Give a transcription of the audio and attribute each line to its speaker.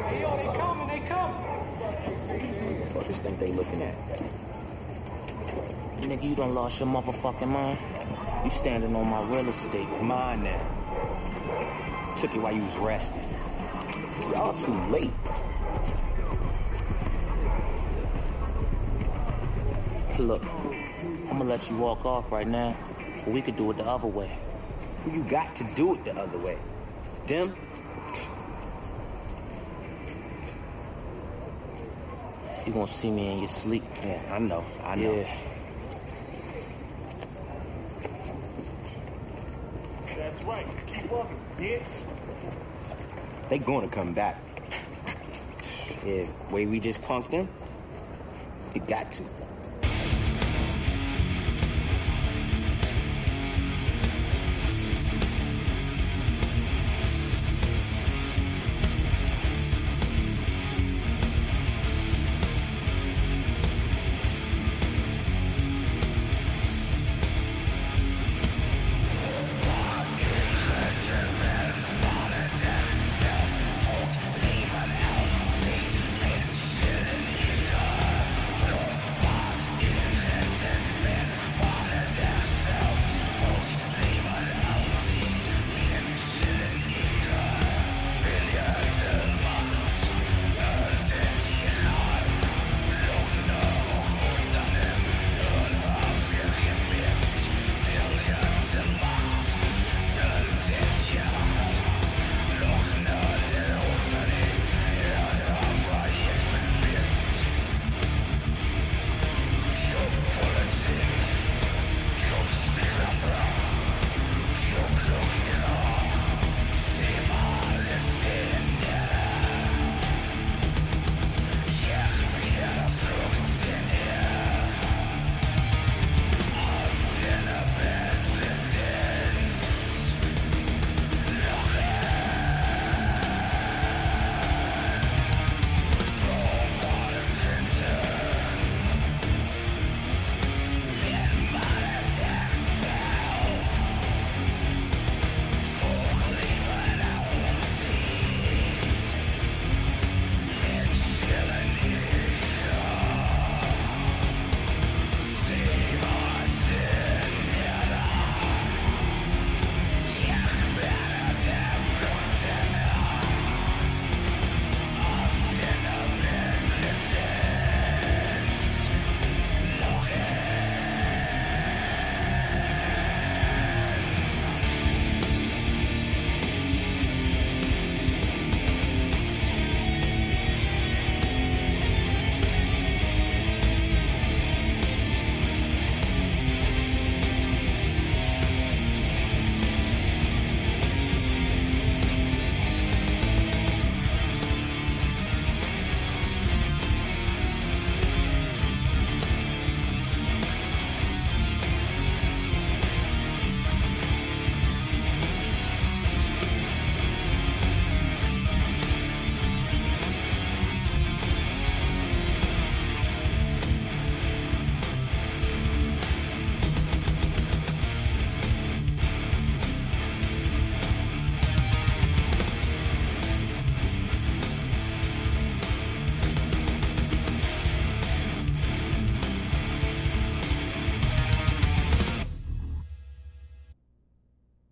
Speaker 1: Hey, yo, they coming, they coming.
Speaker 2: What this think they looking at?
Speaker 3: Nigga, you done lost your motherfucking mind. You standing on my real estate.
Speaker 2: Mine now. Took it while you was resting. Y'all too late.
Speaker 3: Look, I'm gonna let you walk off right now, we could do it the other way.
Speaker 2: You got to do it the other way? Them?
Speaker 3: You gonna see me in your sleep.
Speaker 2: Yeah, I know. I know.
Speaker 3: Yeah.
Speaker 1: That's right. Keep walking, bitch.
Speaker 2: They gonna come back. Yeah, way we just punked them, you got to.